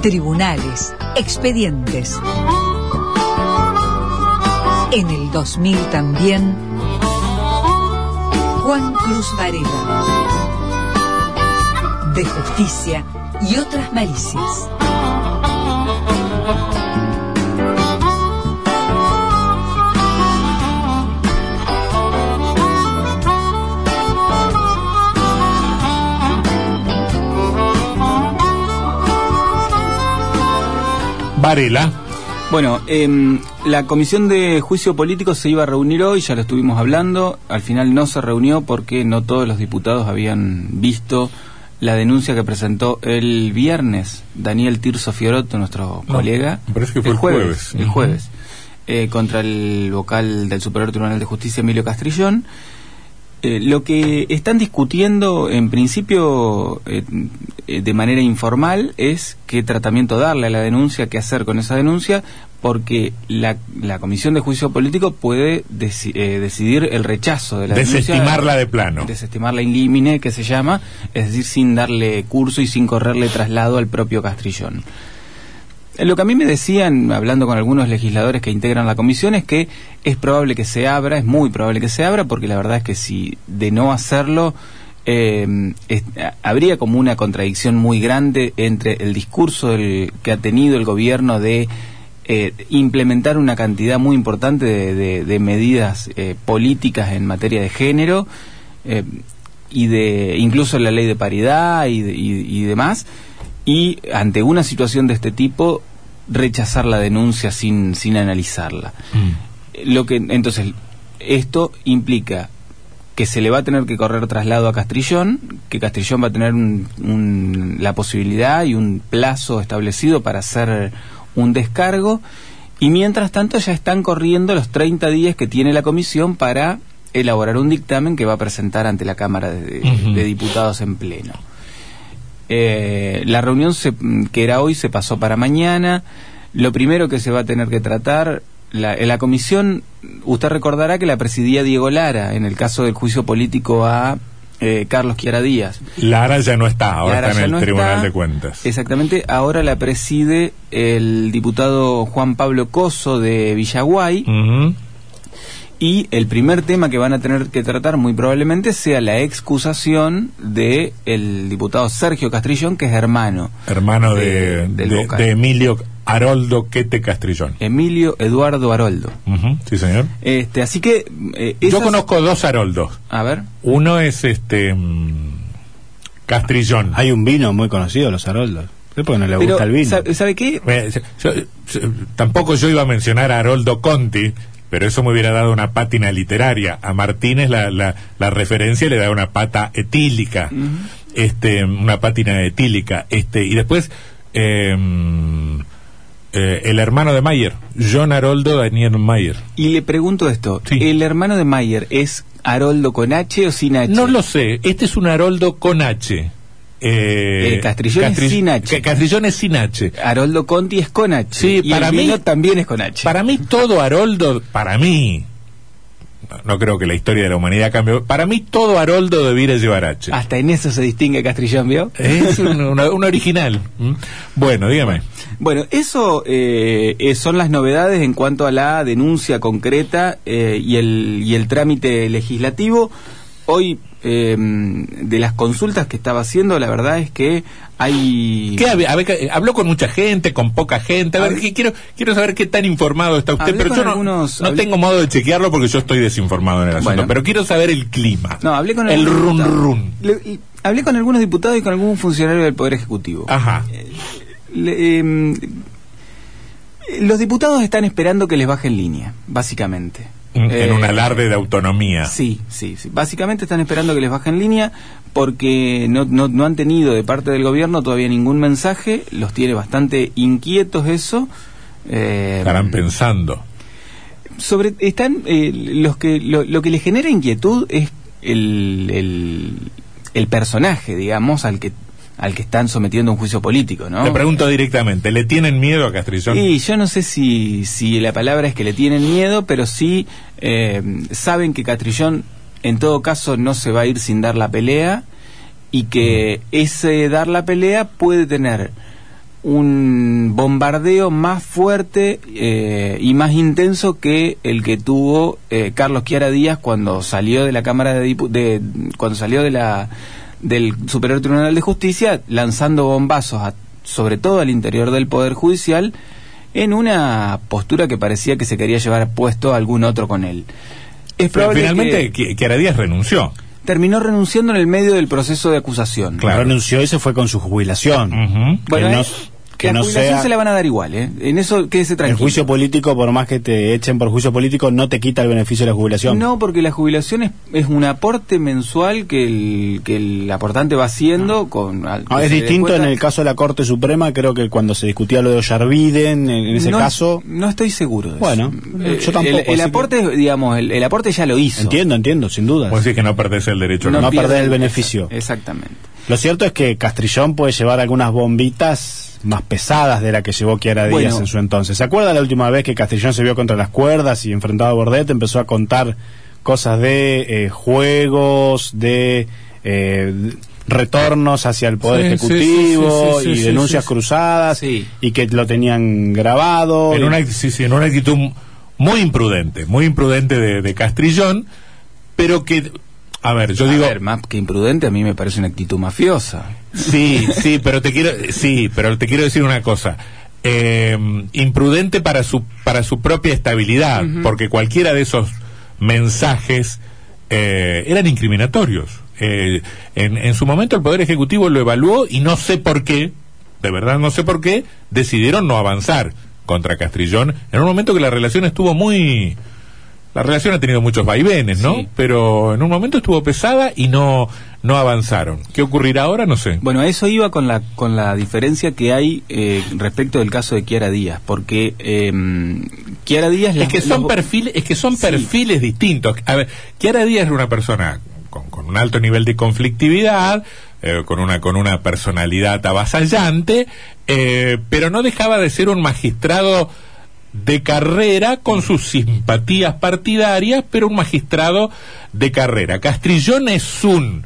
tribunales, expedientes. En el 2000 también, Juan Cruz Varela. De justicia y otras malicias. Varela. Bueno, em, la comisión de juicio político se iba a reunir hoy, ya lo estuvimos hablando. Al final no se reunió porque no todos los diputados habían visto la denuncia que presentó el viernes Daniel Tirso Fiorotto, nuestro No, colega. me parece que fue el jueves. El jueves. eh, contra el vocal del Superior Tribunal de Justicia, Emilio Castrillón. Eh, lo que están discutiendo en principio eh, eh, de manera informal es qué tratamiento darle a la denuncia, qué hacer con esa denuncia, porque la, la Comisión de Juicio Político puede deci- eh, decidir el rechazo de la denuncia. Desestimarla de plano. Desestimarla in limine, que se llama, es decir, sin darle curso y sin correrle traslado al propio Castrillón. Eh, Lo que a mí me decían, hablando con algunos legisladores que integran la comisión, es que es probable que se abra, es muy probable que se abra, porque la verdad es que si de no hacerlo, eh, habría como una contradicción muy grande entre el discurso del- que ha tenido el gobierno de eh, implementar una cantidad muy importante de, de- medidas eh, políticas en materia de género eh, y de incluso la ley de paridad y, de- y demás y ante una situación de este tipo rechazar la denuncia sin sin analizarla Mm. lo que entonces esto implica que se le va a tener que correr traslado a Castrillón, que Castrillón va a tener un- un- la posibilidad y un plazo establecido para hacer un descargo, y mientras tanto ya están corriendo los 30 días que tiene la comisión para elaborar un dictamen que va a presentar ante la Cámara de Diputados en pleno. Eh, la reunión se- que era hoy se pasó para mañana. Lo primero que se va a tener que tratar, la, en la comisión, usted recordará que la presidía Diego Lara en el caso del juicio político a eh, Carlos Chiara Díaz. Lara ya no está, ahora Lara está en el no Tribunal está. de Cuentas. Exactamente, ahora la preside el diputado Juan Pablo Coso de Villaguay. Y el primer tema que van a tener que tratar muy probablemente sea la excusación de el diputado Sergio Castrillón, que es hermano. Hermano de, de- del de- vocal. de Emilio Haroldo Quete Castrillón. Emilio Eduardo Haroldo. Ujú, Sí, señor. Este, así que eh, Yo conozco dos Haroldos. A ver, Uno es este mm, Castrillón. Hay un vino muy conocido, los Haroldos. ¿Por qué no le pero gusta el vino? ¿sabe, sabe qué? Eh, yo- yo- tampoco yo iba a mencionar a Haroldo Conti, pero eso me hubiera dado una pátina literaria. A Martínez la, la, la referencia le da una pata etílica, este, una pátina etílica. Este, y después eh, mm, eh, el hermano de Mayer, John Haroldo Daniel Mayer. Y le pregunto esto, Sí. ¿el hermano de Mayer es Haroldo con H o sin H? No lo sé, este es un Haroldo con H. Eh, Eh, Castrillón es sin H. Ca- Castrillón es sin H. Haroldo Conti es con H. Sí, y para el mí- vino también es con H. Para mí todo Haroldo, para mí, no, creo que la historia de la humanidad cambie, para mí todo Haroldo debiera llevar H. Hasta en eso se distingue Castrillón, ¿vio? Es un, una- un original. Bueno, dígame. Bueno, eso eh, eh, son las novedades en cuanto a la denuncia concreta y, el, y el trámite legislativo. Hoy, eh, de las consultas que estaba haciendo, la verdad es que hay... ¿Qué, hab- a ver, que- habló con mucha gente, con poca gente. A ver, que quiero, quiero saber qué tan informado está usted, Hablé pero yo no, algunos- no hablé- tengo modo de chequearlo porque yo estoy desinformado en el asunto. Bueno. Pero quiero saber el clima. No, hablé con el run run. Hablé con algunos diputados y con algún funcionario del Poder Ejecutivo. Ajá. Le- em, los diputados están esperando que les bajen línea, básicamente. En Eh, un alarde de autonomía. Sí, sí, sí. Básicamente están esperando que les bajen línea porque no, no, no han tenido de parte del gobierno todavía ningún mensaje, los tiene bastante inquietos eso. Eh, Estarán pensando. sobre están eh, los que lo, lo que les genera inquietud es el, el, el personaje, digamos, al que al que están sometiendo a un juicio político, ¿no? Le pregunto directamente, ¿le tienen miedo a Castrillón? Y yo no sé si, si la palabra es que le tienen miedo, pero sí eh, saben que Castrillón en todo caso no se va a ir sin dar la pelea y que ese dar la pelea puede tener un bombardeo más fuerte eh, y más intenso que el que tuvo eh, Carlos Chiara Díaz cuando salió de la Cámara de, Dipu- de cuando salió de la del Superior Tribunal de Justicia lanzando bombazos a- sobre todo al interior del Poder Judicial en una postura que parecía que se quería llevar puesto a algún otro con él. Es Pero probable finalmente que Chiara Díaz renunció. terminó renunciando en el medio del proceso de acusación. Claro. Renunció y se fue con su jubilación. Bueno, que no, eh, que la no jubilación sea se la van a dar igual, ¿eh? En eso quédese el tranquilo. juicio político, por más que te echen por juicio político, no te quita el beneficio de la jubilación. No, porque la jubilación es, es un aporte mensual que el, que el aportante va haciendo con... al- Ah, que es distinto en el caso de la Corte Suprema, creo que cuando se discutía lo de Ollarviden, en, en ese no, caso... No estoy seguro de Bueno, eso. yo tampoco, El, el así que- aporte, digamos, el, el aporte ya lo hizo. Entiendo, entiendo, sin duda. Vos decís que no perdés el derecho. No pierde perder el beneficio. Exactamente. Lo cierto es que Castrillón puede llevar algunas bombitas más pesadas de la que llevó Chiara Díaz Bueno. en su entonces. ¿Se acuerda la última vez que Castrillón se vio contra las cuerdas y enfrentado a Bordet? Empezó a contar cosas de eh, juegos, de eh, retornos hacia el Poder Sí, sí, Ejecutivo sí, sí, sí, y sí, denuncias sí. cruzadas Sí. y que lo tenían grabado. en y- una, sí, sí, en una actitud muy imprudente, muy imprudente de, de Castrillón, pero que, a ver, yo a digo, ver, más que imprudente, a mí me parece una actitud mafiosa. Sí, sí, pero te quiero, sí, pero te quiero decir una cosa. Eh, imprudente para su para su propia estabilidad, porque cualquiera de esos mensajes eh, eran incriminatorios. Eh, en, en su momento el Poder Ejecutivo lo evaluó y no sé por qué, de verdad no sé por qué, decidieron no avanzar contra Castrillón en un momento que la relación estuvo muy... La relación ha tenido muchos vaivenes, ¿no? Sí. Pero en un momento estuvo pesada y no, no avanzaron. ¿Qué ocurrirá ahora? No sé. Bueno, a eso iba con la, con la diferencia que hay eh, respecto del caso de Kiara Díaz, porque eh, Kiara Díaz... Es las- que son los- perfiles, es que son Sí. perfiles distintos. A ver, Chiara Díaz era una persona con, con un alto nivel de conflictividad, eh, con una con una personalidad avasallante, eh, pero no dejaba de ser un magistrado de carrera con sus simpatías partidarias, pero un magistrado de carrera. Castrillón es un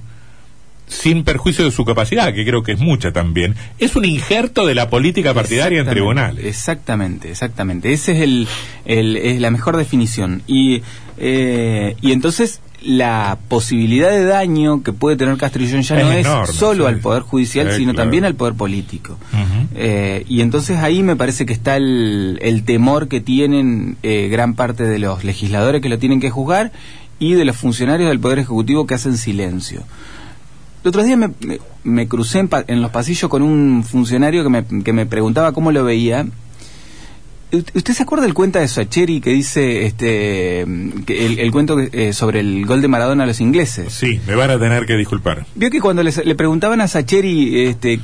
sin perjuicio de su capacidad, que creo que es mucha también, es un injerto de la política partidaria en tribunales. Exactamente, exactamente. Ese es el, el- es la mejor definición. Y eh, y entonces la posibilidad de daño que puede tener Castrillón ya Es no es enorme, solo sí. al poder judicial, Sí, sino claro. también al poder político. Eh, y entonces ahí me parece que está el, el temor que tienen eh, gran parte de los legisladores que lo tienen que juzgar y de los funcionarios del Poder Ejecutivo que hacen silencio. El otro día me, me- me crucé en, pa- en los pasillos con un funcionario que me, que me preguntaba cómo lo veía. ¿Usted se acuerda del cuento de Sacheri que dice este que el, el cuento que, eh, sobre el gol de Maradona a los ingleses? Sí, me van a tener que disculpar. Vio que cuando les- le preguntaban a Sacheri este,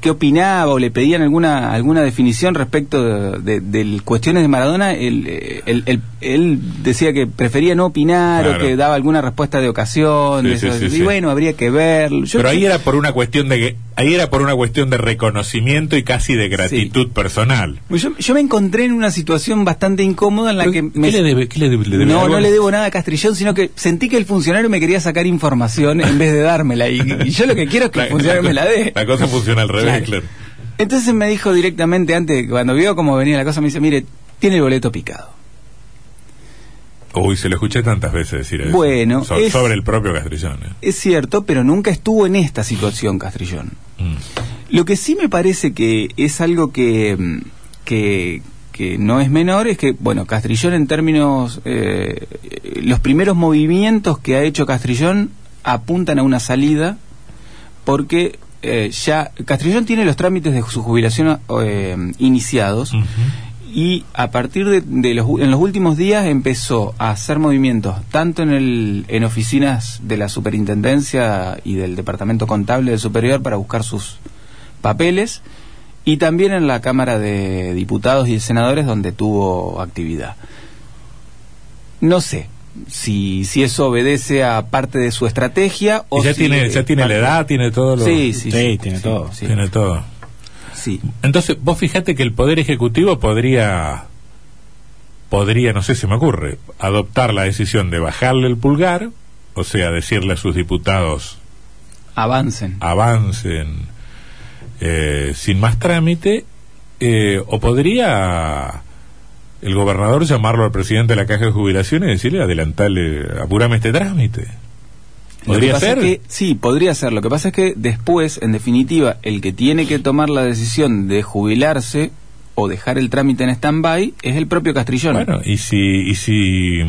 qué opinaba o le pedían alguna alguna definición respecto de, de- de cuestiones de Maradona, él, eh, él- él- decía que prefería no opinar Claro. o que daba alguna respuesta de ocasión. Sí, de sí, eso. sí, y bueno, habría que verlo. Yo- Pero ahí era por una cuestión de ahí era por una cuestión de reconocimiento y casi de gratitud personal. yo, yo me encontré en una situación bastante incómoda en la que me... ¿Qué le debe, qué le debe- le debe no, no le debo nada a Castrillón, sino que sentí que el funcionario me quería sacar información en vez de dármela. Y, y yo lo que quiero es que el funcionario me la dé. La cosa funciona al revés, Claro. claro. Entonces me dijo directamente antes, cuando vio cómo venía la cosa, me dice, mire, tiene el boleto picado. Uy, se lo escuché tantas veces decir eso. Bueno, So- es- sobre el propio Castrillón. eh. Es cierto, pero nunca estuvo en esta situación Castrillón. Mm. Lo que sí me parece que es algo que, mm, que, que no es menor es que, bueno, Castrillón en términos, eh, los primeros movimientos que ha hecho Castrillón apuntan a una salida porque eh, ya Castrillón tiene los trámites de su jubilación eh, iniciados. Y a partir de, de los, en los últimos días empezó a hacer movimientos tanto en el en oficinas de la superintendencia y del departamento contable del superior para buscar sus papeles y también en la cámara de diputados y de senadores donde tuvo actividad no sé si si eso obedece a parte de su estrategia o ya si tiene ya tiene la edad, tiene todo lo sí sí, Sí, tiene todo. sí, tiene todo. Sí. Entonces, vos fijate que el poder ejecutivo podría podría, no sé si me ocurre, adoptar la decisión de bajarle el pulgar, o sea, decirle a sus diputados avancen avancen eh, sin más trámite, eh, o podría el gobernador llamarlo al presidente de la caja de jubilaciones y decirle, adelantale, apúrame este trámite. ¿Podría ser? es que- sí, podría ser. Lo que pasa es que después, en definitiva, el que tiene que tomar la decisión de jubilarse o dejar el trámite en stand-by es el propio Castrillón. Bueno, y si, y si,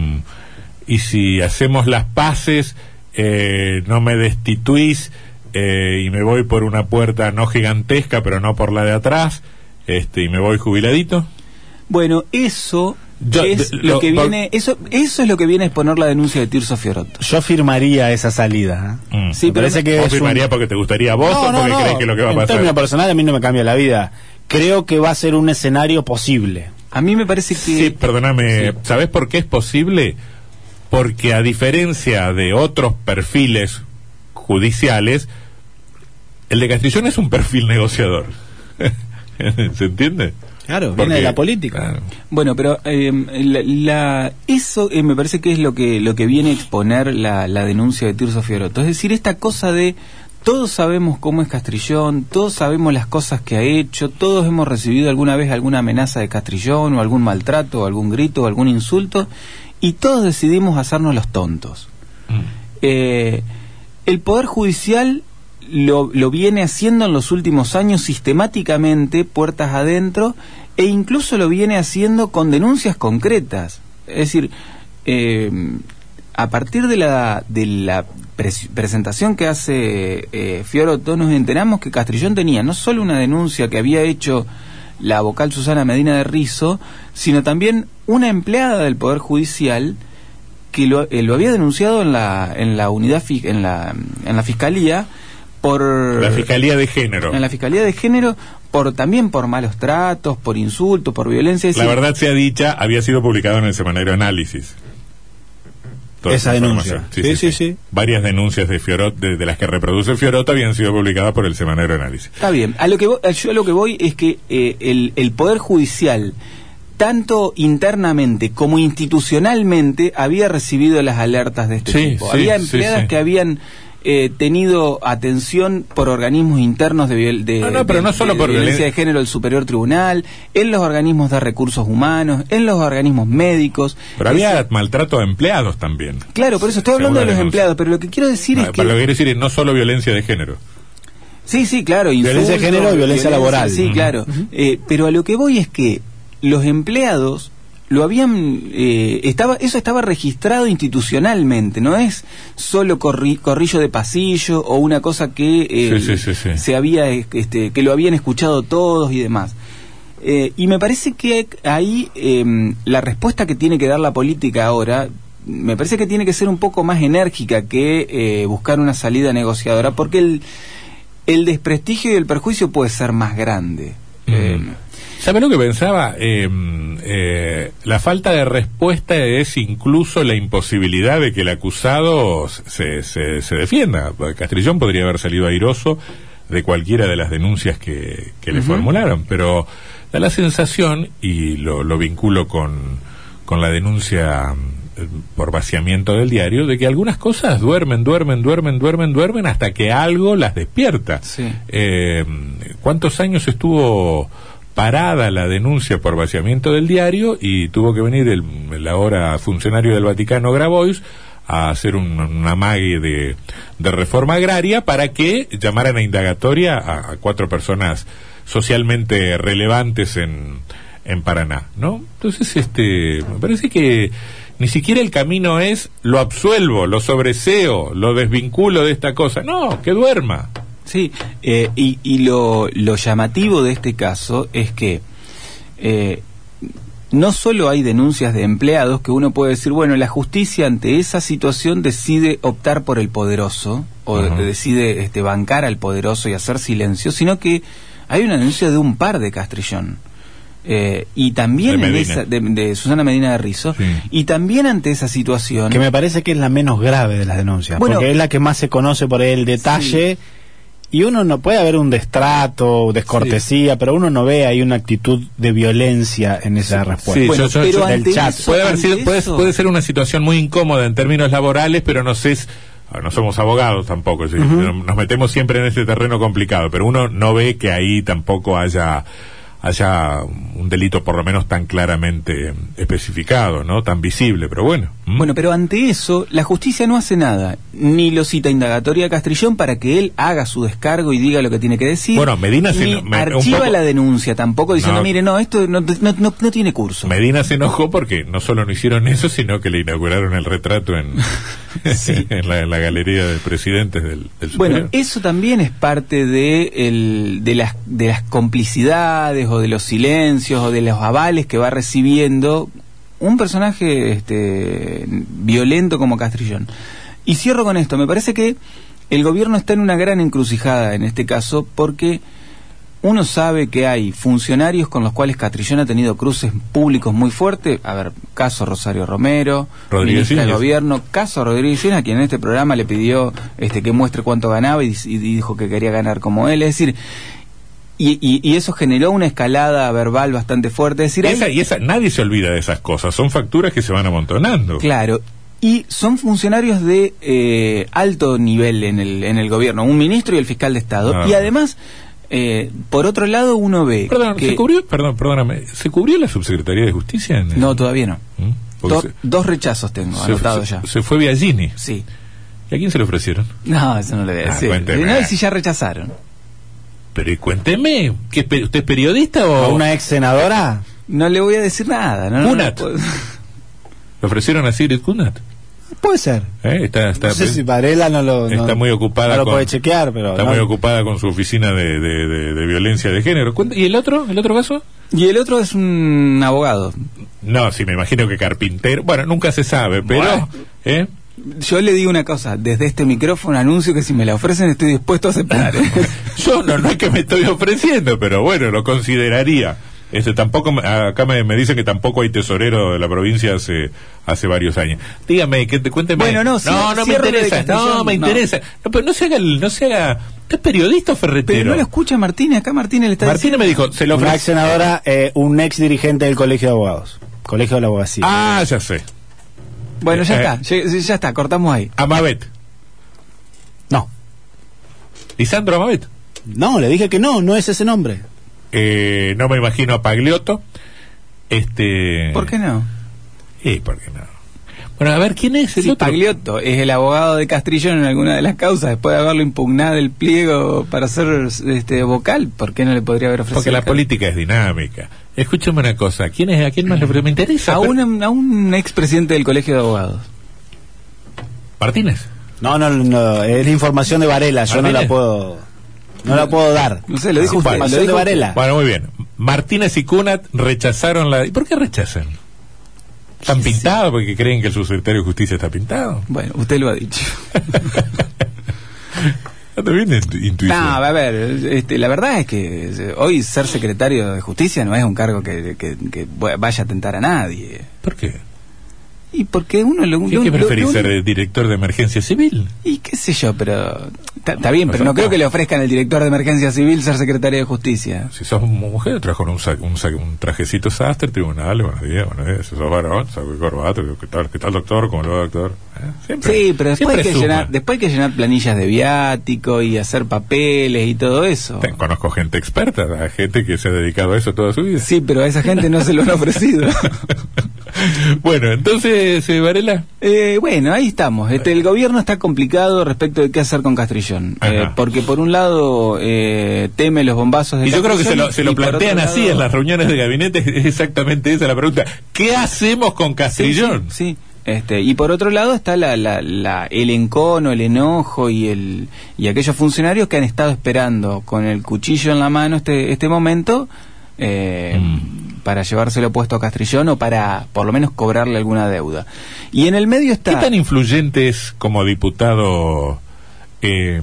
y si hacemos las paces, eh, no me destituís eh, y me voy por una puerta no gigantesca, pero no por la de atrás, este, y me voy jubiladito. Bueno, eso Yo- es lo, lo- que por- viene, eso, eso es lo que viene a exponer la denuncia de Tirso Fiorotto. Yo firmaría esa salida. ¿eh? Mm. Sí, Me pero parece no- que ¿Vos un- firmarías porque te gustaría a vos o porque crees que lo que va a en pasar? términos personales a mí no me cambia la vida. Creo que va a ser un escenario posible. A mí me parece que Sí, perdóname, ¿sabés por qué es posible? Porque a diferencia de otros perfiles judiciales, el de Castrillón es un perfil negociador. ¿Se entiende? Claro, Porque- viene de la política. Claro. Bueno, pero eh, la, la- eso eh, me parece que es lo que lo que viene a exponer la, la denuncia de Tirso Fiorotto. Es decir, esta cosa de todos sabemos cómo es Castrillón, todos sabemos las cosas que ha hecho, todos hemos recibido alguna vez alguna amenaza de Castrillón o algún maltrato, o algún grito o algún insulto y todos decidimos hacernos los tontos. Mm. Eh, el Poder Judicial lo, lo viene haciendo en los últimos años sistemáticamente, puertas adentro, e incluso lo viene haciendo con denuncias concretas. Es decir, eh, a partir de la, de la pres- presentación que hace eh, nos enteramos que Castrillón tenía no solo una denuncia que había hecho la vocal Susana Medina de Rizo, sino también una empleada del Poder Judicial que lo, eh, lo había denunciado en la en la unidad en la en la fiscalía por La Fiscalía de Género. en la fiscalía de género por también por malos tratos por insultos por violencia La verdad sea dicha, había sido publicado en el semanario Análisis. Toda Esa denuncia. Sí, sí, sí. Varias denuncias de Fiorot, de, de las que reproduce Fiorot habían sido publicadas por el semanario Análisis. Está bien. A lo que voy- yo a lo que voy es que eh, el, el poder judicial tanto internamente como institucionalmente había recibido las alertas de este Sí, tipo. sí, había sí, empleadas sí. que habían eh, tenido atención por organismos internos de, viol- de, No, no, pero de- no solo de por violencia violen- de género del Superior Tribunal, en los organismos de recursos humanos, en los organismos médicos. Pero Es- había maltrato a empleados también. Claro, por eso estoy hablando de los denuncia. empleados, pero lo que quiero decir No, es que... para lo que quiero decir es no solo violencia de género. Sí, sí, claro. Violencia de género y violencia laboral. Sí, claro. Eh, pero a lo que voy es que los empleados lo habían eh, estaba eso estaba registrado institucionalmente no es solo corri- corrillo de pasillo o una cosa que eh, Sí, sí, sí, sí. se había este, que lo habían escuchado todos y demás. Eh, y me parece que ahí eh, la respuesta que tiene que dar la política ahora me parece que tiene que ser un poco más enérgica que eh, buscar una salida negociadora porque el el desprestigio y el perjuicio puede ser más grande. Eh, ¿Sabe lo que pensaba? Eh, eh, la falta de respuesta es incluso la imposibilidad de que el acusado se, se, se defienda. Castrillón podría haber salido airoso de cualquiera de las denuncias que, que le formularon, pero da la sensación, y lo, lo vinculo con, con la denuncia eh, por vaciamiento del diario, de que algunas cosas duermen, duermen, duermen, duermen, duermen hasta que algo las despierta. Sí. Eh, ¿Cuántos años estuvo parada la denuncia por vaciamiento del diario y tuvo que venir el, ahora funcionario del Vaticano Grabois a hacer un, un amague de, de reforma agraria para que llamaran a indagatoria a, a cuatro personas socialmente relevantes en, en Paraná, ¿no? Entonces, este, me parece que ni siquiera el camino es lo absuelvo, lo sobreseo, lo desvinculo de esta cosa. No, que duerma. Sí, eh, y, y lo, lo llamativo de este caso es que eh, no solo hay denuncias de empleados que uno puede decir, bueno, la justicia ante esa situación decide optar por el poderoso o decide este, bancar al poderoso y hacer silencio, sino que hay una denuncia de un par de Castrillón. Eh, y también De en Medina. esa, de, de Susana Medina de Rizo, Sí. y también ante esa situación, Que me parece que es la menos grave de las denuncias. Bueno, porque es la que más se conoce por el detalle. Y uno no puede haber un destrato, descortesía, pero uno no ve ahí una actitud de violencia en esa respuesta. Sí, Bueno, yo- yo- pero yo- ante del chat. eso- puede, haber sido- puede, ser una situación muy incómoda en términos laborales, pero no sé, es- ah, no somos abogados tampoco, nos metemos siempre en este terreno complicado, pero uno no ve que ahí tampoco haya haya un delito por lo menos tan claramente especificado, ¿no? Tan visible, pero bueno. Bueno, pero ante eso, la justicia no hace nada. Ni lo cita indagatoria a Castrillón para que él haga su descargo y diga lo que tiene que decir. Bueno, Medina se ni no- me- archiva poco- la denuncia tampoco diciendo, No. mire, no, esto no, no, no- no tiene curso. Medina se enojó porque no solo no hicieron eso, sino que le inauguraron el retrato en, en, la, en la galería de presidentes del, del Bueno, superior. eso también es parte de, el- de, las, de las complicidades o de los silencios o de los avales que va recibiendo un personaje este, violento como Castrillón. Y cierro con esto, me parece que el gobierno está en una gran encrucijada en este caso porque uno sabe que hay funcionarios con los cuales Castrillón ha tenido cruces públicos muy fuertes. A ver, caso Rosario Romero, Rodríguez ministra del gobierno, caso Rodríguez Íñiguez, a quien en este programa le pidió este, que muestre cuánto ganaba y, y dijo que quería ganar como él. Es decir, y, y- y eso generó una escalada verbal bastante fuerte. Es decir, esa, hay- y esa, nadie se olvida de esas cosas, son facturas que se van amontonando. Claro. Y son funcionarios de eh, alto nivel en el, en el gobierno, un ministro y el fiscal de Estado. Ah. Y además, eh, por otro lado, uno ve Perdón, que... ¿se cubrió, perdón, perdóname, ¿se cubrió la subsecretaría de justicia? En, No, todavía no. ¿Mm? Porque Do- se- dos rechazos tengo se, anotados ya. se fue Biagini. Sí. ¿Y a quién se le ofrecieron? No, eso no le voy a Ah, decir. cuénteme. no, si ya rechazaron. Pero y cuénteme, ¿qué, ¿usted es periodista ¿A o una ex senadora? No le voy a decir nada. No, no, Kunat. no puedo- le ofrecieron a Sigrid Kunat? Puede ser. ¿Eh? Está, está, no sé si Varela no lo, no- está muy ocupada no lo con- puede chequear, pero está no. muy ocupada con su oficina de, de- de- de violencia de género. ¿Y el otro? ¿El otro caso? Y el otro es un abogado. No, sí, me imagino que carpintero. Bueno, nunca se sabe, pero. Bueno. ¿eh? Yo le digo una cosa, desde este micrófono anuncio que si me la ofrecen estoy dispuesto a aceptar. Yo no, no es que me estoy ofreciendo, pero bueno, lo consideraría. Este, tampoco, me- acá me, me dicen que tampoco hay tesorero de la provincia hace, hace varios años. Dígame, que te cuénteme. Bueno, no, no, me interesa, no, me interesa. No, pero no se haga, el- no se haga, ¿usted es periodista ferretero? Pero no lo escucha Martínez, acá Martínez le está Martínez me diciendo- dijo, se lo Una ex ofrece. senadora, eh, un ex dirigente del Colegio de Abogados. Colegio de la Abogacía. Ah, ya sé. Bueno, ya Eh, está, ya, ya está, cortamos ahí. Amabet. No. Lisandro Amabet. No, le dije que no, no es ese nombre. Eh, no me imagino a Pagliotto. Este. ¿Por qué no? Sí, ¿por qué no? Bueno, a ver, ¿quién es el otro? Pagliotto es el abogado de Castrillón en alguna de las causas, después de haberlo impugnado el pliego para ser este vocal, ¿por qué no le podría haber ofrecido? Porque la política es dinámica. Escúchame una cosa, ¿quién es, ¿a quién más le? Me interesa. A, pero- un, a un expresidente del Colegio de Abogados. Martínez. No, no, no, es la información de Varela, yo no la puedo, no la puedo dar. No sé, lo dijo usted. Información lo de dijo usted. Varela. Bueno, muy bien. Martínez y Cunat rechazaron la... ¿Y por qué rechazan? ¿Están pintados porque creen que el subsecretario de Justicia está pintado? Bueno, usted lo ha dicho. ¿Está bien intu- intuición? No, a ver, este, la verdad es que eh, hoy ser secretario de justicia no es un cargo que, que- que vaya a tentar a nadie. ¿Por qué? Y porque uno lo, ¿Qué, lo- qué preferís lo- ser director de emergencia civil? Y qué sé yo, pero está bien, pero no creo que le ofrezcan al director de emergencia civil ser secretario de justicia. Si sos mujer, trabajo con un, sa- un, sa- un trajecito sastre, tribunal, buenos días, buenos días. Si sos varón, saco el corbato, ¿qué tal, qué tal doctor? ¿Cómo lo va, doctor? ¿Eh? Siempre, Sí, pero después hay, que suma. llenar, después hay que llenar planillas de viático y hacer papeles y todo eso. Conozco gente experta, gente que se ha dedicado a eso toda su vida. Sí, pero a esa gente no se lo han ofrecido. bueno, entonces, eh, Varela. Eh, bueno, ahí estamos. Este, el gobierno está complicado respecto de qué hacer con Castrillón. Eh, porque por un lado eh, teme los bombazos de Y yo creo que se lo, se lo plantean así lado- en las reuniones de gabinete, es exactamente esa la pregunta. ¿Qué hacemos con Sí, Castrillón? Sí, sí. Este, y por otro lado está la, la, la- el encono, el enojo y, el, y aquellos funcionarios que han estado esperando con el cuchillo en la mano este, este momento eh, Mm. Para llevárselo puesto a Castrillón o para por lo menos cobrarle alguna deuda. Y en el medio ¿Qué está... tan influyente es como diputado, eh,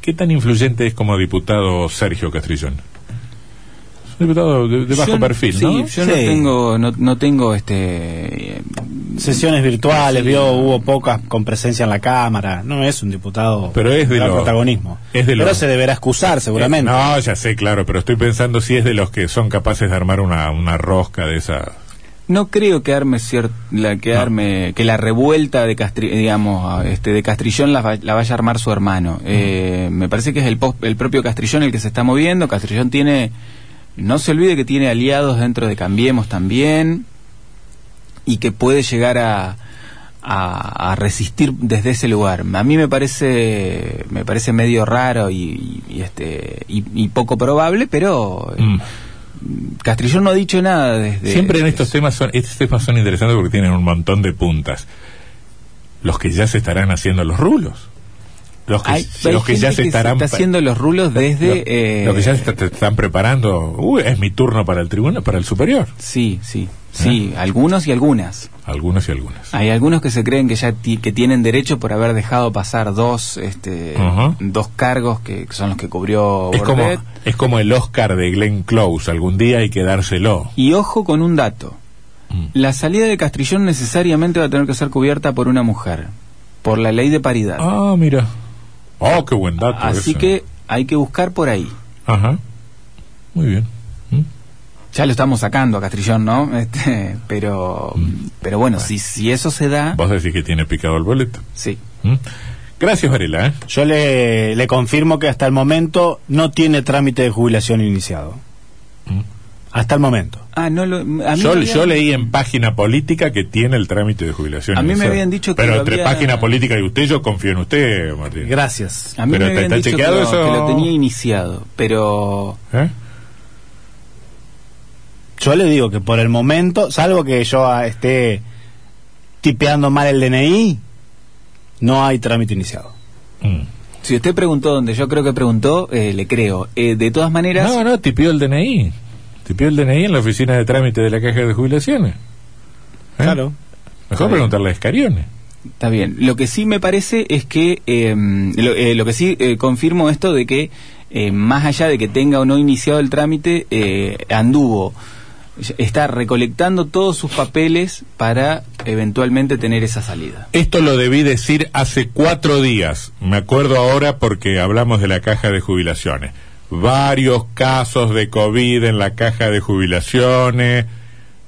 qué tan influyente es como diputado Sergio Castrillón? Es un diputado de, de bajo Yo- perfil, sí, ¿no? yo no Sí. tengo, no, no tengo este... Sesiones virtuales, vio, hubo pocas con presencia en la Cámara. No es un diputado Pero es de protagonismo. es de pero lo- se deberá excusar, seguramente. Eh, no, ya sé, claro, pero estoy pensando si es de los que son capaces de armar una, una rosca de esa. No creo que arme cier- la que No. arme que la revuelta de Castri- digamos este de Castrillón la, va- la vaya a armar su hermano. Eh, me parece que es el, pos- el propio Castrillón el que se está moviendo. Castrillón tiene no se olvide que tiene aliados dentro de Cambiemos también y que puede llegar a, a, a resistir desde ese lugar. A mí me parece me parece medio raro y, este y, y poco probable, pero eh, Mm. Castrillón no ha dicho nada desde Siempre en estos temas son, estos temas son interesantes porque tienen un montón de puntas. Los que ya se estarán haciendo los rulos. Los que, Hay, hay los que ya se que estarán está haciendo los rulos desde lo, eh, lo que ya se está- te están preparando. Uy, es mi turno para el tribunal, para el superior. sí sí sí algunos y algunas Algunos y algunas. hay algunos que se creen que ya ti- que tienen derecho por haber dejado pasar dos este dos cargos que, que son los que cubrió Es como, es como el Oscar de Glenn Close. Algún día hay que dárselo. y ojo con un dato Mm. la salida de Castrillón necesariamente va a tener que ser cubierta por una mujer por la ley de paridad Ah, mira. Oh, qué buen dato. así ese. que hay que buscar por ahí Ajá. Muy bien. ¿Mm? Ya lo estamos sacando a Castrillón no este, pero Mm. pero bueno si si eso se da Vos decís que tiene picado el boleto. sí ¿Mm? Gracias, Varela. ¿eh? Yo le, le confirmo que hasta el momento no tiene trámite de jubilación iniciado. Mm. Hasta el momento. ah no lo, a mí Yo, me habían- yo leí en página política que tiene el trámite de jubilación. A mí me iniciado. habían dicho que Pero lo entre había- página política y usted, yo confío en usted, Martín. Gracias. A mí Pero me ¿está- habían está dicho que chequeado lo, eso? que lo tenía iniciado, pero ¿Eh? Yo le digo que por el momento, salvo que yo esté tipeando mal el DNI, no hay trámite iniciado. Mm. si usted preguntó donde yo creo que preguntó, eh, le creo. Eh, de todas maneras, No, no, tipió el DNI. Tipió el DNI en la oficina de trámite de la caja de jubilaciones. ¿Eh? Claro. Mejor preguntarle a Escarione. está bien. Lo que sí me parece es que, eh, lo, eh, lo que sí eh, confirmo esto de que, eh, más allá de que tenga o no iniciado el trámite, eh, anduvo, está recolectando todos sus papeles para eventualmente tener esa salida. Esto lo debí decir hace cuatro días. Me acuerdo ahora porque hablamos de la caja de jubilaciones. Varios casos de COVID en la caja de jubilaciones,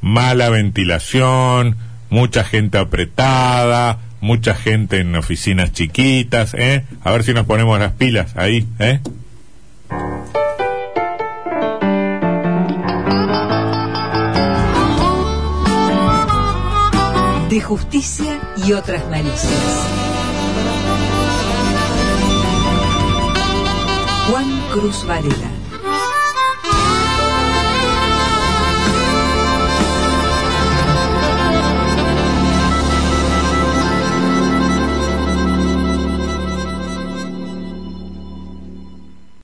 mala ventilación, mucha gente apretada, mucha gente en oficinas chiquitas, ¿eh? A ver si nos ponemos las pilas ahí, ¿eh? Justicia y otras malicias. Juan Cruz Varela.